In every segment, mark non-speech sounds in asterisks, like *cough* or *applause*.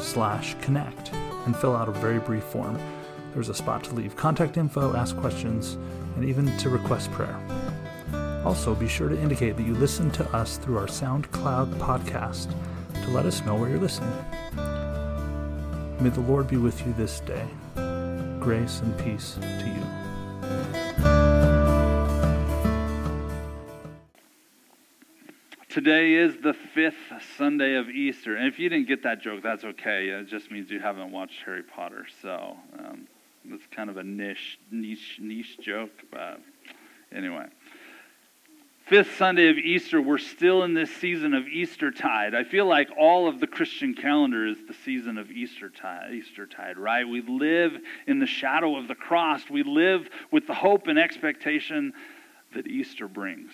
slash connect and fill out a very brief form. There's a spot to leave contact info, ask questions, and even to request prayer. Also, be sure to indicate that you listen to us through our SoundCloud podcast to let us know where you're listening. May the Lord be with you this day. Grace and peace to you. Today is the fifth Sunday of Easter. And if you didn't get that joke, that's okay. It just means you haven't watched Harry Potter. So um, it's kind of a niche, niche, niche joke. But anyway. Fifth Sunday of Easter, we're still in this season of Eastertide. I feel like all of the Christian calendar is the season of Eastertide, Eastertide, right? We live in the shadow of the cross. We live with the hope and expectation that Easter brings.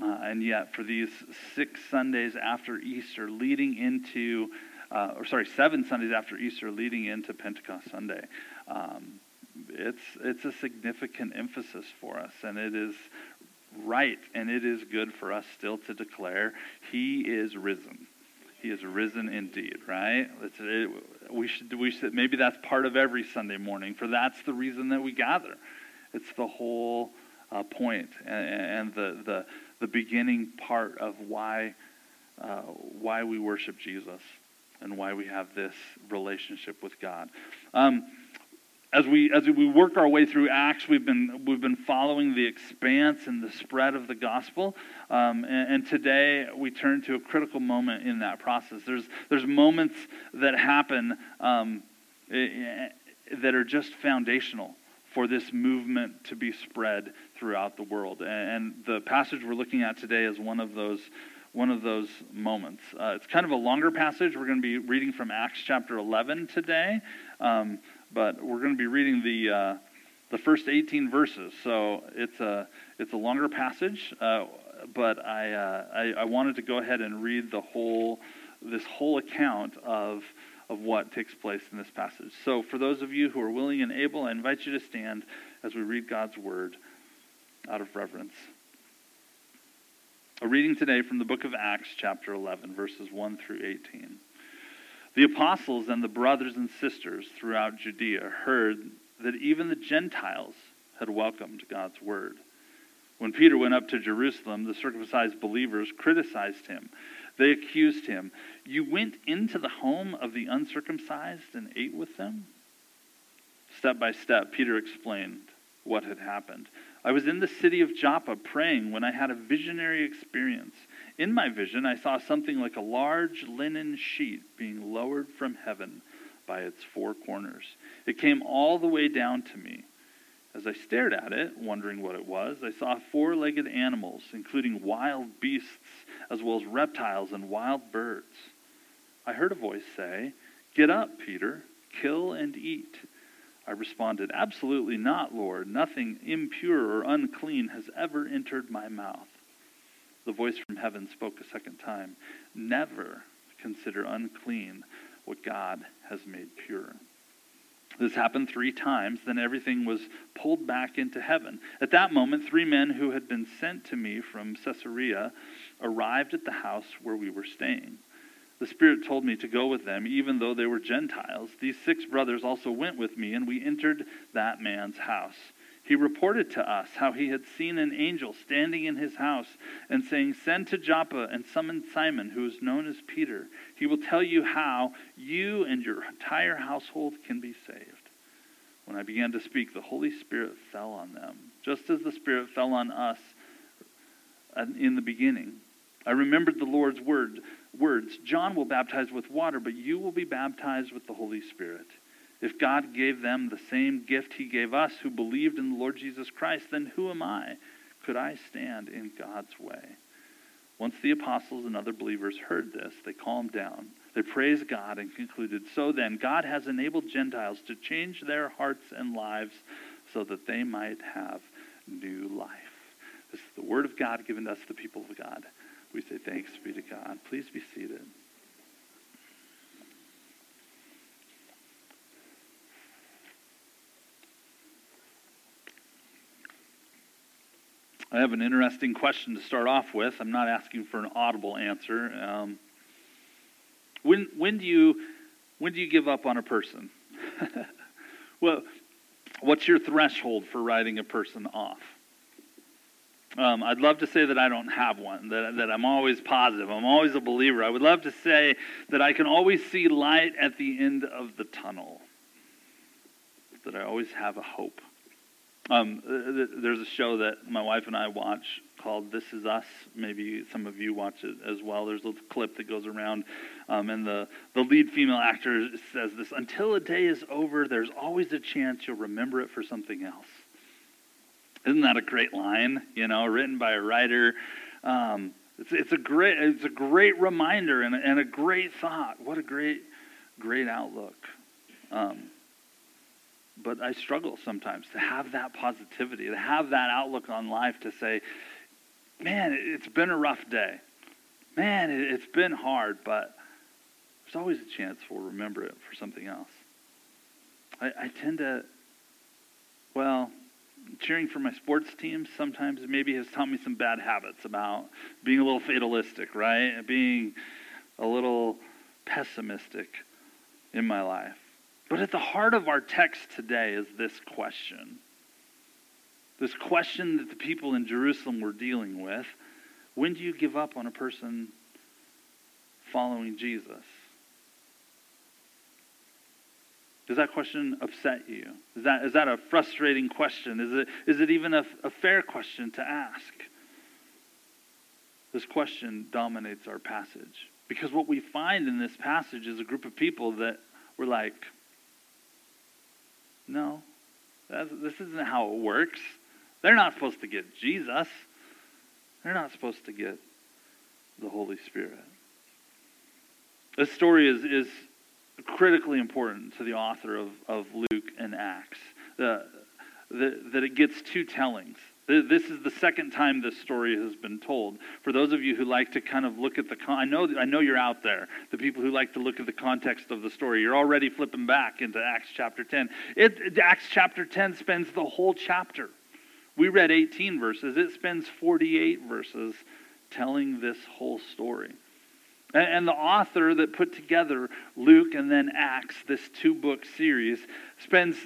Uh, and yet, for these six Sundays after Easter, leading into, uh, or sorry, seven Sundays after Easter, leading into Pentecost Sunday, um, it's it's a significant emphasis for us, and it is right and it is good for us still to declare He is risen. He is risen indeed, right? It, we should we should maybe that's part of every Sunday morning, for that's the reason that we gather. It's the whole uh, point and, and the the the beginning part of why, uh, why we worship Jesus and why we have this relationship with God. Um, as we as we work our way through Acts, we've been we've been following the expanse and the spread of the gospel, um, and, and, today we turn to a critical moment in that process. There's there's moments that happen um, that are just foundational for this movement to be spread throughout the world. And the passage we're looking at today is one of those one of those moments. Uh, it's kind of a longer passage. We're going to be reading from Acts chapter 11 today, um, but we're going to be reading the uh, the first 18 verses. So it's a it's a longer passage, uh, but I, uh, I I wanted to go ahead and read the whole this whole account of of what takes place in this passage. So, for those of you who are willing and able, I invite you to stand as we read God's word out of reverence. A reading today from the book of Acts, chapter 11, verses 1 through 18. The apostles and the brothers and sisters throughout Judea heard that even the Gentiles had welcomed God's word. When Peter went up to Jerusalem, the circumcised believers criticized him they accused him. You went into the home of the uncircumcised and ate with them? Step by step, Peter explained what had happened. I was in the city of Joppa praying when I had a visionary experience. In my vision, I saw something like a large linen sheet being lowered from heaven by its four corners. It came all the way down to me. As I stared at it, wondering what it was, I saw four legged animals, including wild beasts as well as reptiles and wild birds. I heard a voice say, Get up, Peter, kill and eat. I responded, Absolutely not, Lord. Nothing impure or unclean has ever entered my mouth. The voice from heaven spoke a second time Never consider unclean what God has made pure. This happened three times. Then everything was pulled back into heaven. At that moment, three men who had been sent to me from Caesarea arrived at the house where we were staying. The Spirit told me to go with them, even though they were Gentiles. These six brothers also went with me, and we entered that man's house. He reported to us how he had seen an angel standing in his house and saying, Send to Joppa and summon Simon, who is known as Peter. He will tell you how you and your entire household can be saved. When I began to speak, the Holy Spirit fell on them, just as the Spirit fell on us in the beginning. I remembered the Lord's word, words John will baptize with water, but you will be baptized with the Holy Spirit. If God gave them the same gift he gave us who believed in the Lord Jesus Christ, then who am I? Could I stand in God's way? Once the apostles and other believers heard this, they calmed down. They praised God and concluded, So then, God has enabled Gentiles to change their hearts and lives so that they might have new life. This is the word of God given to us, the people of God. We say thanks be to God. Please be seated. I have an interesting question to start off with. I'm not asking for an audible answer. Um, when, when, do you, when do you give up on a person? *laughs* well, what's your threshold for writing a person off? Um, I'd love to say that I don't have one, that, that I'm always positive. I'm always a believer. I would love to say that I can always see light at the end of the tunnel, that I always have a hope. Um, there's a show that my wife and I watch called This Is Us. Maybe some of you watch it as well. There's a clip that goes around, um, and the, the lead female actor says this Until a day is over, there's always a chance you'll remember it for something else. Isn't that a great line? You know, written by a writer. Um, it's, it's, a great, it's a great reminder and a, and a great thought. What a great, great outlook. Um, but I struggle sometimes to have that positivity, to have that outlook on life to say, man, it's been a rough day. Man, it's been hard, but there's always a chance we'll remember it for something else. I, I tend to, well, cheering for my sports team sometimes maybe has taught me some bad habits about being a little fatalistic, right? Being a little pessimistic in my life. But at the heart of our text today is this question. This question that the people in Jerusalem were dealing with when do you give up on a person following Jesus? Does that question upset you? Is that, is that a frustrating question? Is it, is it even a, a fair question to ask? This question dominates our passage. Because what we find in this passage is a group of people that were like, no, this isn't how it works. They're not supposed to get Jesus. They're not supposed to get the Holy Spirit. This story is, is critically important to the author of, of Luke and Acts. The, the, that it gets two tellings. This is the second time this story has been told. For those of you who like to kind of look at the, con- I know, I know you're out there. The people who like to look at the context of the story, you're already flipping back into Acts chapter 10. It, Acts chapter 10 spends the whole chapter. We read 18 verses. It spends 48 verses telling this whole story. And, the author that put together Luke and then Acts, this two-book series, spends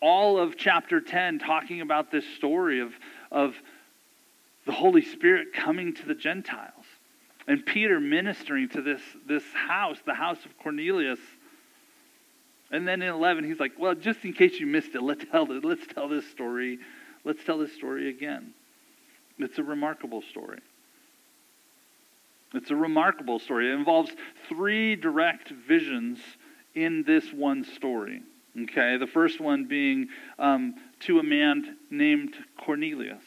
all of chapter 10 talking about this story of of the Holy Spirit coming to the Gentiles. And Peter ministering to this, this house, the house of Cornelius. And then in 11, he's like, well, just in case you missed it, let's tell, it, let's tell this story. Let's tell this story again. It's a remarkable story. It's a remarkable story. It involves three direct visions in this one story. Okay, the first one being um, to a man named Cornelius,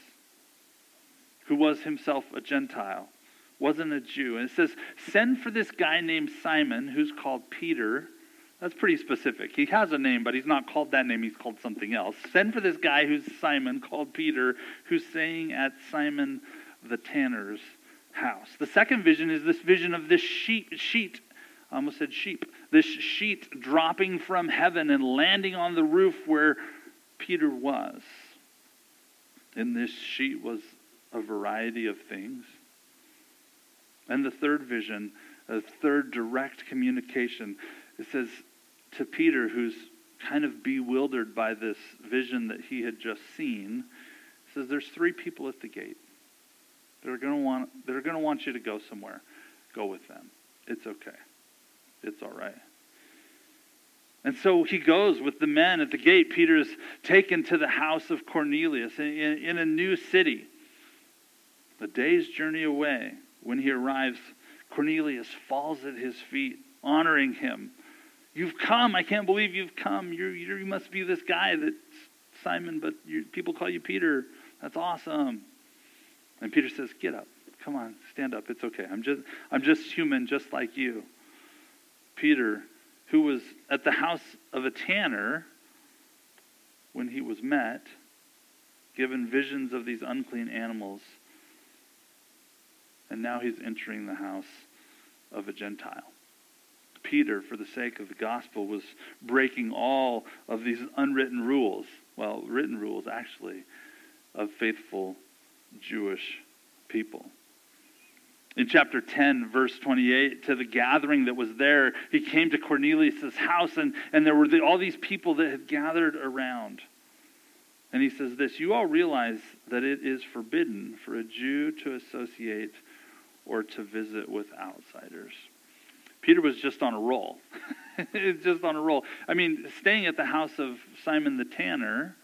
who was himself a Gentile, wasn't a Jew. And it says, Send for this guy named Simon, who's called Peter. That's pretty specific. He has a name, but he's not called that name. He's called something else. Send for this guy who's Simon, called Peter, who's staying at Simon the tanner's house. The second vision is this vision of this sheep, sheet I almost said sheep. This sheet dropping from heaven and landing on the roof where Peter was. And this sheet was a variety of things. And the third vision, a third direct communication, it says to Peter, who's kind of bewildered by this vision that he had just seen, says, There's three people at the gate. They're going to want, they're going to want you to go somewhere. Go with them. It's okay. It's all right. And so he goes with the men at the gate. Peter is taken to the house of Cornelius in, in, a new city. A day's journey away, when he arrives, Cornelius falls at his feet, honoring him. You've come. I can't believe you've come. You're, you're, you must be this guy that Simon, but people call you Peter. That's awesome. And Peter says, Get up. Come on, stand up. It's okay. I'm just, I'm just human, just like you. Peter, who was at the house of a tanner when he was met, given visions of these unclean animals, and now he's entering the house of a Gentile. Peter, for the sake of the gospel, was breaking all of these unwritten rules, well, written rules actually, of faithful Jewish people. In chapter 10, verse 28, to the gathering that was there, he came to Cornelius' house, and, and there were the, all these people that had gathered around. And he says this You all realize that it is forbidden for a Jew to associate or to visit with outsiders. Peter was just on a roll. *laughs* just on a roll. I mean, staying at the house of Simon the tanner,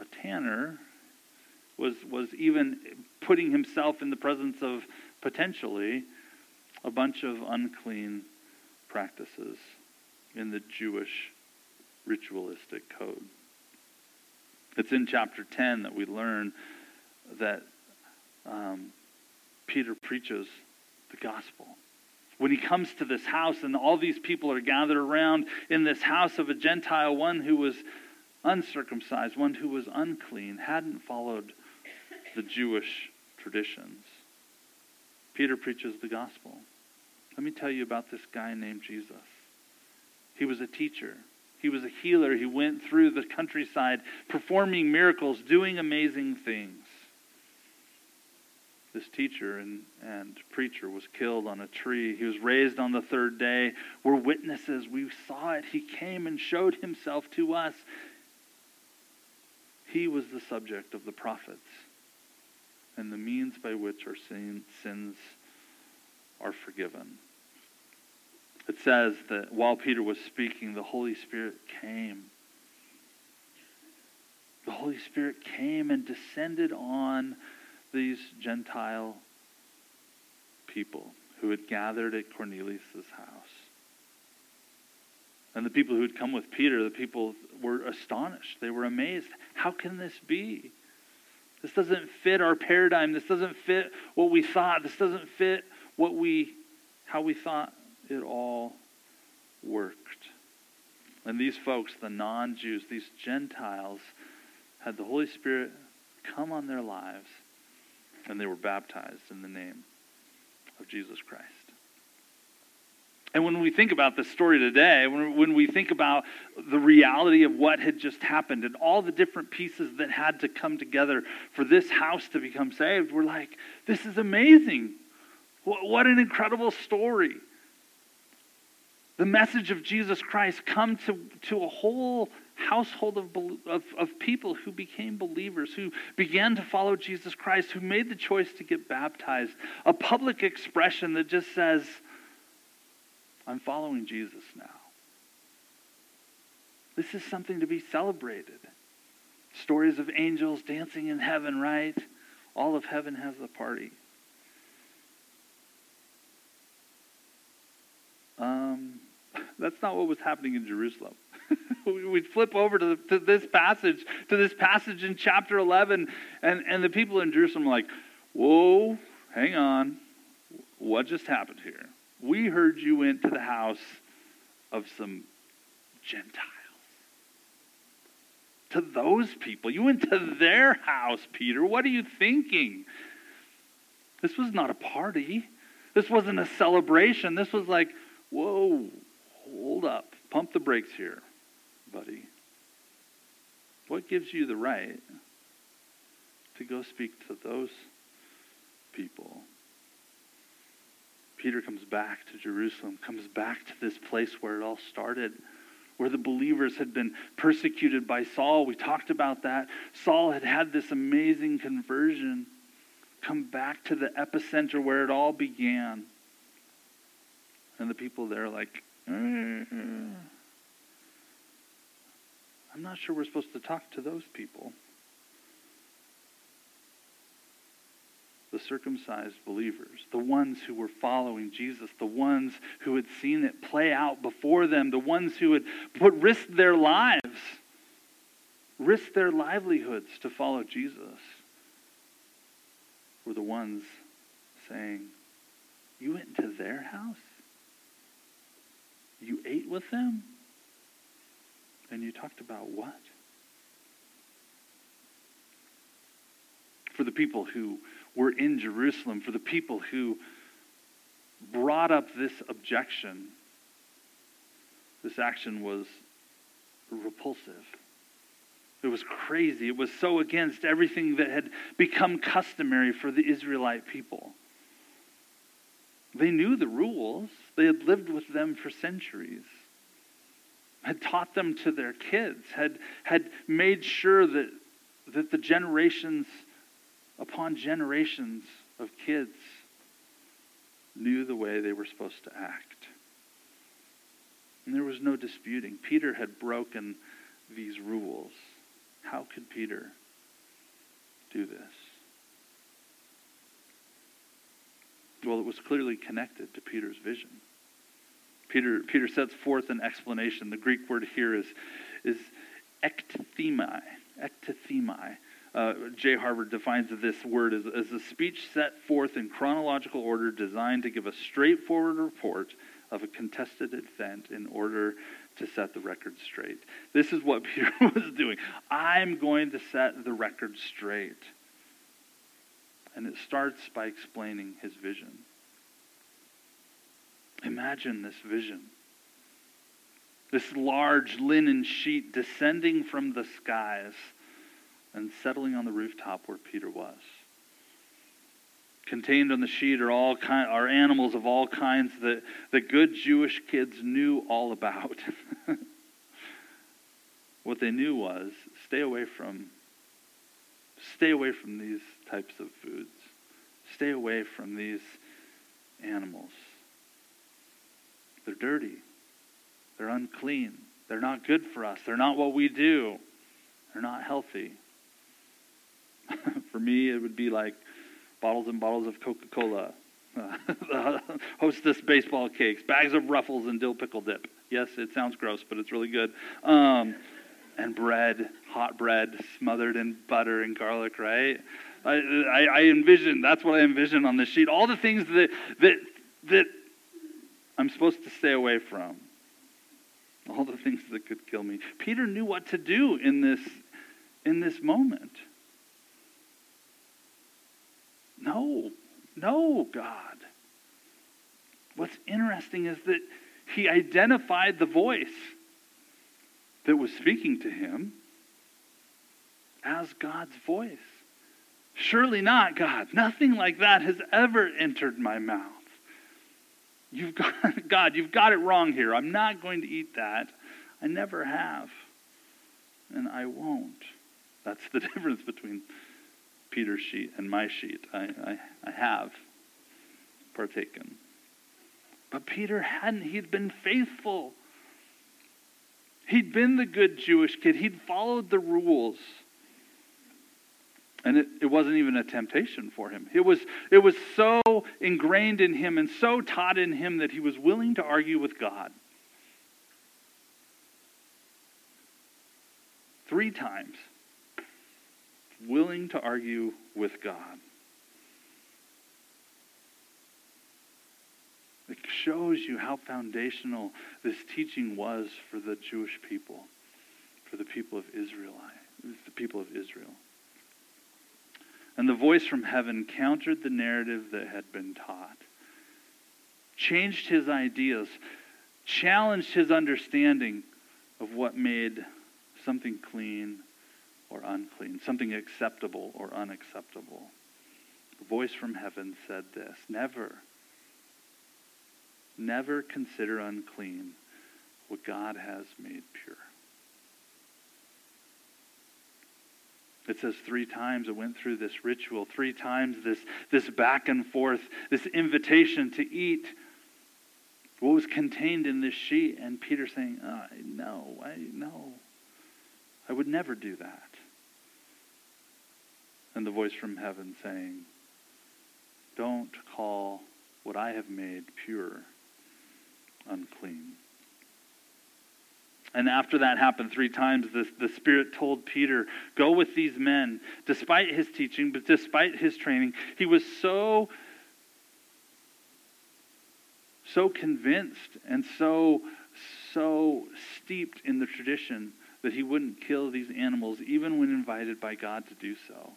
a tanner, was, was even putting himself in the presence of potentially a bunch of unclean practices in the Jewish ritualistic code. It's in chapter 10 that we learn that um, Peter preaches the gospel. When he comes to this house and all these people are gathered around in this house of a Gentile, one who was uncircumcised, one who was unclean, hadn't followed the Jewish traditions. Peter preaches the gospel. Let me tell you about this guy named Jesus. He was a teacher. He was a healer. He went through the countryside performing miracles, doing amazing things. This teacher and, and preacher was killed on a tree. He was raised on the third day. We're witnesses. We saw it. He came and showed himself to us. He was the subject of the prophets and the means by which our sin, sins are forgiven. It says that while Peter was speaking, the Holy Spirit came. The Holy Spirit came and descended on these Gentile people who had gathered at Cornelius' house. And the people who had come with Peter, the people were astonished. They were amazed. How can this be? This doesn't fit our paradigm. This doesn't fit what we thought. This doesn't fit what we how we thought it all worked. And these folks, the non-Jews, these Gentiles, had the Holy Spirit come on their lives and they were baptized in the name of Jesus Christ. And when we think about this story today, when, we think about the reality of what had just happened and all the different pieces that had to come together for this house to become saved, we're like, this is amazing. What an incredible story. The message of Jesus Christ come to, to a whole household of, of, of people who became believers, who began to follow Jesus Christ, who made the choice to get baptized. A public expression that just says, I'm following Jesus now. This is something to be celebrated. Stories of angels dancing in heaven, right? All of heaven has a party. Um, *laughs* that's not what was happening in Jerusalem. *laughs* we flip over to, the, to, this passage, to this passage in chapter 11, and, and the people in Jerusalem are like, whoa, hang on. What just happened here? We heard you went to the house of some Gentiles. To those people. You went to their house, Peter. What are you thinking? This was not a party. This wasn't a celebration. This was like, whoa, hold up. Pump the brakes here, buddy. What gives you the right to go speak to those people? Peter comes back to Jerusalem, comes back to this place where it all started, where the believers had been persecuted by Saul. We talked about that. Saul had had this amazing conversion. Come back to the epicenter where it all began. And the people there are like, mm-hmm. I'm not sure we're supposed to talk to those people. The circumcised believers, the ones who were following Jesus, the ones who had seen it play out before them, the ones who had put risked their lives, risked their livelihoods to follow Jesus, were the ones saying, You went into their house? You ate with them? And you talked about what? For the people who were in Jerusalem, for the people who brought up this objection, this action was repulsive. It was crazy. It was so against everything that had become customary for the Israelite people. They knew the rules, they had lived with them for centuries, had taught them to their kids, had, had made sure that, that the generations upon generations of kids knew the way they were supposed to act. And there was no disputing. Peter had broken these rules. How could Peter do this? Well, it was clearly connected to Peter's vision. Peter, Peter sets forth an explanation. The Greek word here is, is ekthymai. Ekthymai. Uh. Harvard defines this word as, as a speech set forth in chronological order designed to give a straightforward report of a contested event in order to set the record straight. This is what *laughs* Peter was doing. I'm going to set the record straight. And it starts by explaining his vision. Imagine this vision. This large linen sheet descending from the skies and settling on the rooftop where Peter was. Contained on the sheet are all kind, are animals of all kinds that, that good Jewish kids knew all about. *laughs* what they knew was stay away from stay away from these types of foods. Stay away from these animals. They're dirty. They're unclean. They're not good for us. They're not what we do. They're not healthy. For me, it would be like bottles and bottles of Coca Cola, uh, *laughs* hostess baseball cakes, bags of ruffles, and dill pickle dip. Yes, it sounds gross, but it's really good. Um, and bread, hot bread, smothered in butter and garlic, right? I, I, I envision, that's what I envision on this sheet. All the things that, that, that I'm supposed to stay away from. All the things that could kill me. Peter knew what to do in this, in this moment. No, no, God. What's interesting is that he identified the voice that was speaking to him as God's voice. Surely not, God. Nothing like that has ever entered my mouth. You've got, *laughs* God, you've got it wrong here. I'm not going to eat that. I never have. And I won't. That's the *laughs* difference between Peter's sheet and my sheet. I, I, I have partaken. But Peter hadn't. He'd been faithful. He'd been the good Jewish kid. He'd followed the rules. And it, it wasn't even a temptation for him. It was, it was so ingrained in him and so taught in him that he was willing to argue with God. Three times willing to argue with God. It shows you how foundational this teaching was for the Jewish people, for the people of Israel, the people of Israel. And the voice from heaven countered the narrative that had been taught, changed his ideas, challenged his understanding of what made something clean or unclean, something acceptable or unacceptable. A voice from heaven said this Never, never consider unclean what God has made pure. It says three times it went through this ritual, three times this, this back and forth, this invitation to eat what was contained in this sheet. And Peter saying, oh, No, I no. I would never do that and the voice from heaven saying, Don't call what I have made pure unclean. And after that happened three times, the, the Spirit told Peter, Go with these men. Despite his teaching, but despite his training, he was so, so convinced and so, so steeped in the tradition that he wouldn't kill these animals even when invited by God to do so.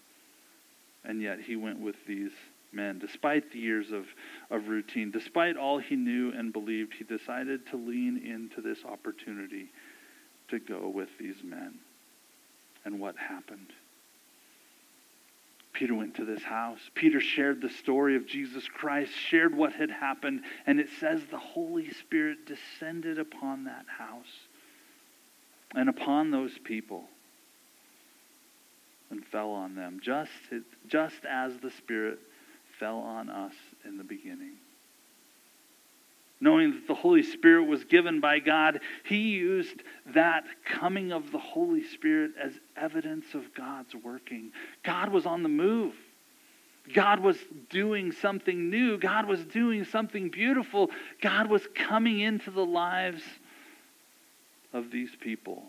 And yet he went with these men. Despite the years of, of routine, despite all he knew and believed, he decided to lean into this opportunity to go with these men. And what happened? Peter went to this house. Peter shared the story of Jesus Christ, shared what had happened, and it says the Holy Spirit descended upon that house and upon those people and fell on them, just, just as the Spirit fell on us in the beginning. Knowing that the Holy Spirit was given by God, he used that coming of the Holy Spirit as evidence of God's working. God was on the move. God was doing something new. God was doing something beautiful. God was coming into the lives of these people.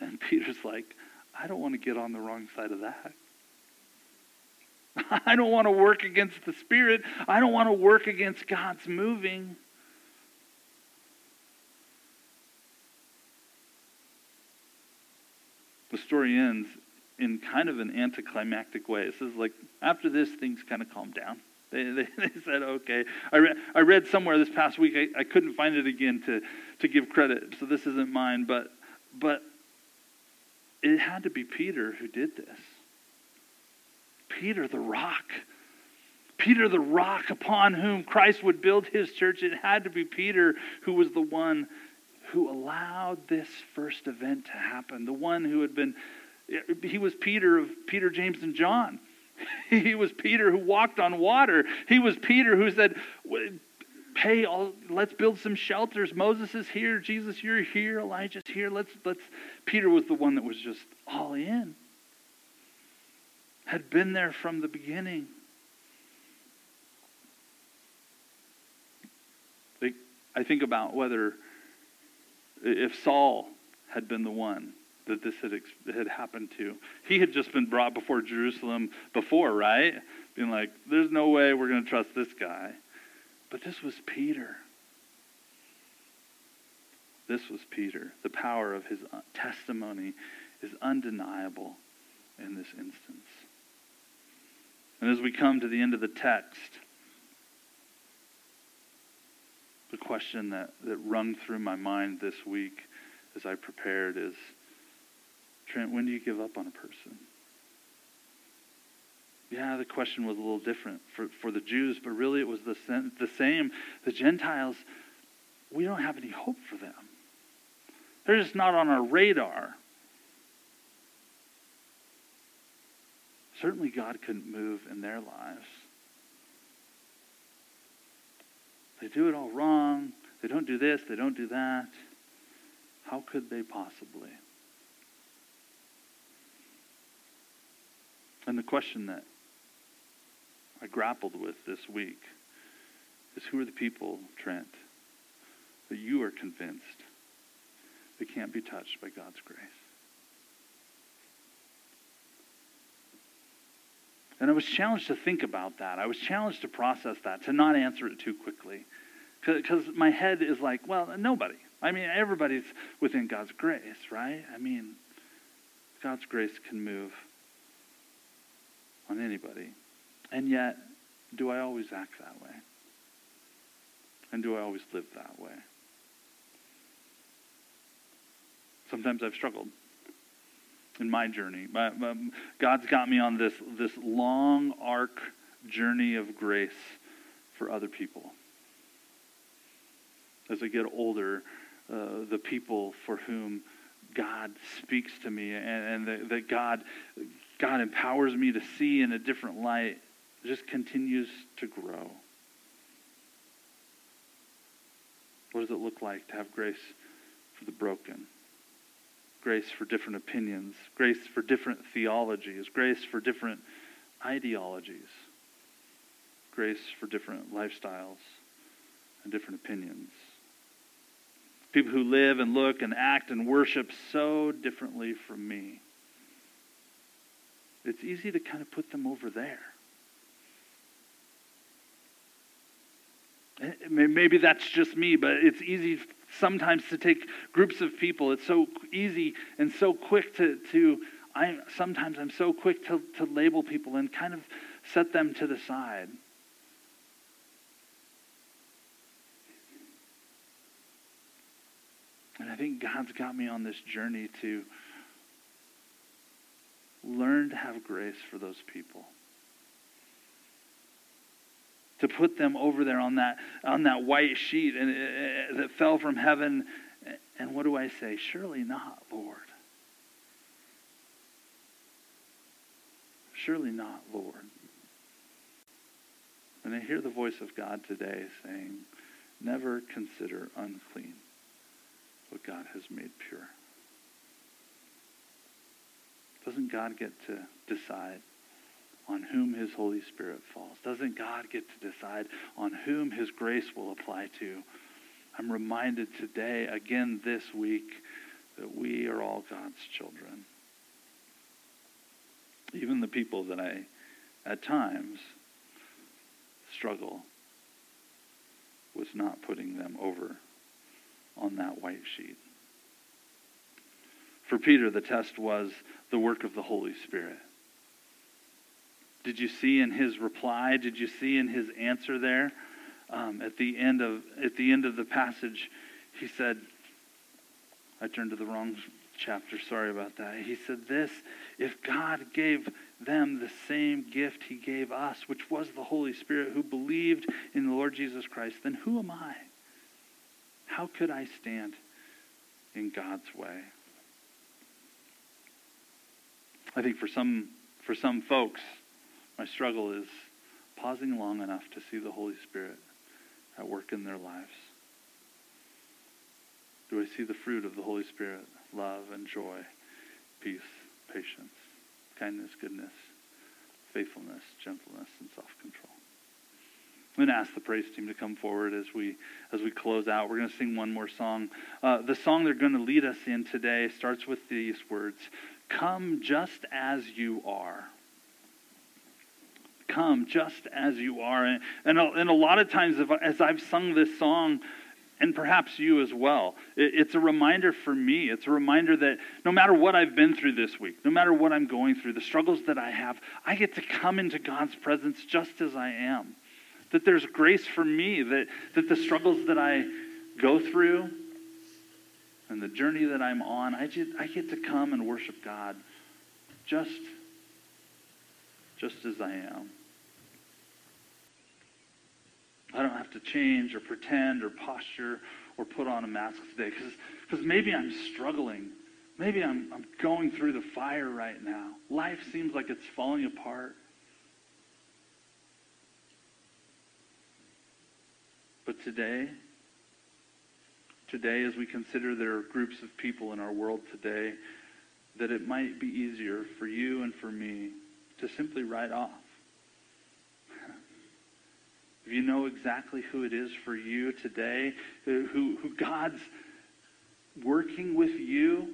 And *laughs* Peter's like, I don't want to get on the wrong side of that. *laughs* I don't want to work against the Spirit. I don't want to work against God's moving. The story ends in kind of an anticlimactic way. It says, like, after this, things kind of calmed down. *laughs* They, they, they said, okay. I, re- I read somewhere this past week, I, I couldn't find it again to, to give credit, so this isn't mine, but, but it had to be Peter who did this. Peter the rock. Peter the rock upon whom Christ would build his church. It had to be Peter who was the one who allowed this first event to happen. The one who had been, he was Peter of Peter, James, and John. *laughs* He was Peter who walked on water. He was Peter who said, hey, all, let's build some shelters. Moses is here. Jesus, you're here. Elijah's here. Let's, let's. Peter was the one that was just all in had been there from the beginning. I think about whether if Saul had been the one that this had, had happened to. He had just been brought before Jerusalem before, right? Being like, there's no way we're going to trust this guy. But this was Peter. This was Peter. The power of his uh, testimony is undeniable in this instance. And as we come to the end of the text, the question that, that rung through my mind this week as I prepared is Trent, when do you give up on a person? Yeah, the question was a little different for, for the Jews, but really it was the, the same. The Gentiles, we don't have any hope for them. They're just not on our radar. certainly God couldn't move in their lives. They do it all wrong. They don't do this. They don't do that. How could they possibly? And the question that I grappled with this week is who are the people, Trent, that you are convinced that can't be touched by God's grace? And I was challenged to think about that. I was challenged to process that, to not answer it too quickly. Because my head is like, well, nobody. I mean, everybody's within God's grace, right? I mean, God's grace can move on anybody. And yet, do I always act that way? And do I always live that way? Sometimes I've struggled in my journey. My, God's got me on this, this long arc journey of grace for other people. As I get older, uh, the people for whom God speaks to me and, and that God, God empowers me to see in a different light just continues to grow. What does it look like to have grace for the broken? grace for different opinions, grace for different theologies, grace for different ideologies, grace for different lifestyles and different opinions. People who live and look and act and worship so differently from me. It's easy to kind of put them over there. Maybe that's just me, but it's easy sometimes to take groups of people. It's so easy and so quick to, to I sometimes I'm so quick to, to label people and kind of set them to the side. And I think God's got me on this journey to learn to have grace for those people. To put them over there on that, on that white sheet and, uh, that fell from heaven. And what do I say? Surely not, Lord. Surely not, Lord. And I hear the voice of God today saying, Never consider unclean what God has made pure. Doesn't God get to decide on whom his Holy Spirit falls? Doesn't God get to decide on whom his grace will apply to? I'm reminded today, again this week, that we are all God's children. Even the people that I, at times, struggle with not putting them over on that white sheet. For Peter, the test was the work of the Holy Spirit. Did you see in his reply? Did you see in his answer there? Um, at the end of at the end of the passage, he said, "I turned to the wrong chapter. Sorry about that." He said, "This: If God gave them the same gift He gave us, which was the Holy Spirit, who believed in the Lord Jesus Christ, then who am I? How could I stand in God's way?" I think for some for some folks, my struggle is pausing long enough to see the Holy Spirit at work in their lives. Do I see the fruit of the Holy Spirit? Love and joy, peace, patience, kindness, goodness, faithfulness, gentleness, and self-control. I'm going to ask the praise team to come forward as we as we close out. We're going to sing one more song. Uh, the song they're going to lead us in today starts with these words: Come just as you are. Come just as you are. And, and, a, and a lot of times, as I've sung this song, and perhaps you as well, it, it's a reminder for me. It's a reminder that no matter what I've been through this week, no matter what I'm going through, the struggles that I have, I get to come into God's presence just as I am. That there's grace for me, that, that the struggles that I go through, and the journey that I'm on, I, just, I get to come and worship God just, just as I am. I don't have to change or pretend or posture or put on a mask today because maybe I'm struggling. Maybe I'm, I'm going through the fire right now. Life seems like it's falling apart. But today, today, as we consider there are groups of people in our world today, that it might be easier for you and for me to simply write off. If you know exactly who it is for you today, who, who God's working with you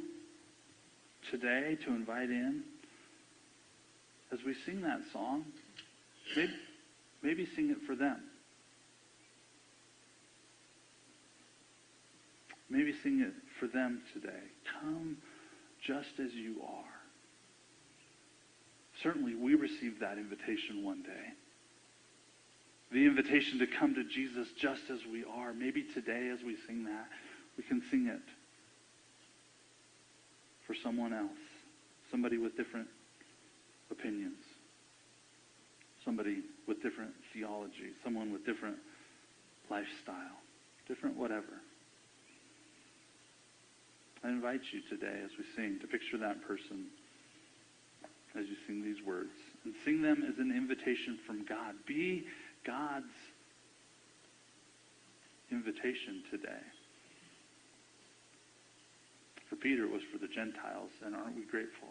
today to invite in, as we sing that song, maybe, maybe sing it for them. Maybe sing it for them today. Come just as you are. Certainly, we received that invitation one day. The invitation to come to Jesus just as we are. Maybe today, as we sing that, we can sing it for someone else, somebody with different opinions, somebody with different theology, someone with different lifestyle, different whatever. I invite you today as we sing to picture that person as you sing these words and sing them as an invitation from God. Be God's invitation today. For Peter, it was for the Gentiles, and aren't we grateful?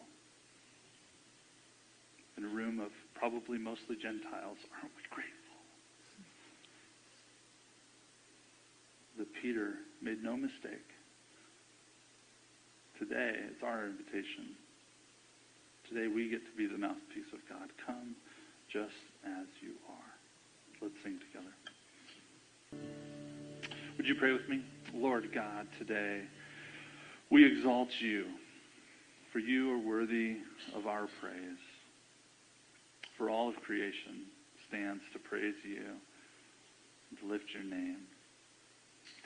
In a room of probably mostly Gentiles, aren't we grateful? That Peter made no mistake Today, it's our invitation. Today, we get to be the mouthpiece of God. Come just as you are. Let's sing together. Would you pray with me? Lord God, today we exalt you, for you are worthy of our praise. For all of creation stands to praise you and to lift your name.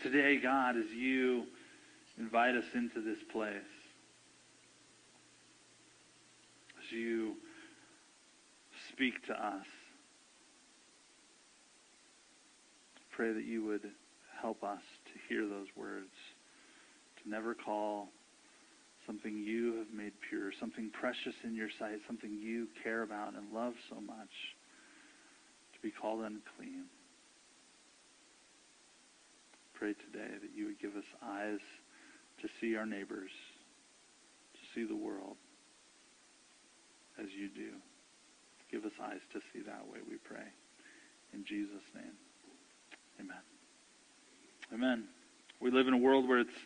Today, God, as you invite us into this place, as you speak to us, pray that you would help us to hear those words, to never call something you have made pure, something precious in your sight, something you care about and love so much, to be called unclean. Pray today that you would give us eyes to see our neighbors, to see the world as you do. Give us eyes to see that way, we pray. In Jesus' name, amen. Amen. We live in a world where it's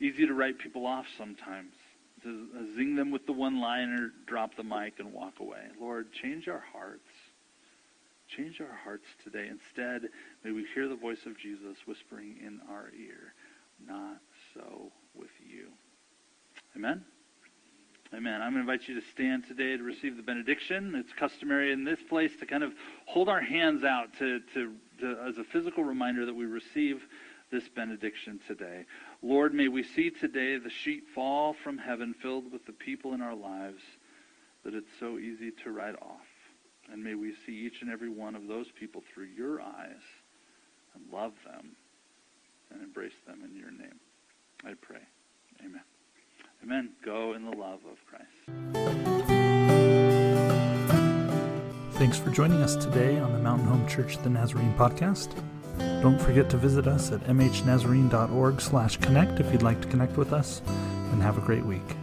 easy to write people off sometimes, to zing them with the one liner, drop the mic, and walk away. Lord, change our hearts. Change our hearts today. Instead, may we hear the voice of Jesus whispering in our ear, Not so with you. Amen? Amen. I'm going to invite you to stand today to receive the benediction. It's customary in this place to kind of hold our hands out to, to, to as a physical reminder that we receive this benediction today. Lord, may we see today the sheet fall from heaven filled with the people in our lives that it's so easy to write off. And may we see each and every one of those people through your eyes and love them and embrace them in your name. I pray. Amen. Amen. Go in the love of Christ. Thanks for joining us today on the Mountain Home Church the Nazarene podcast. Don't forget to visit us at mhnazarene.org slash connect if you'd like to connect with us, and have a great week.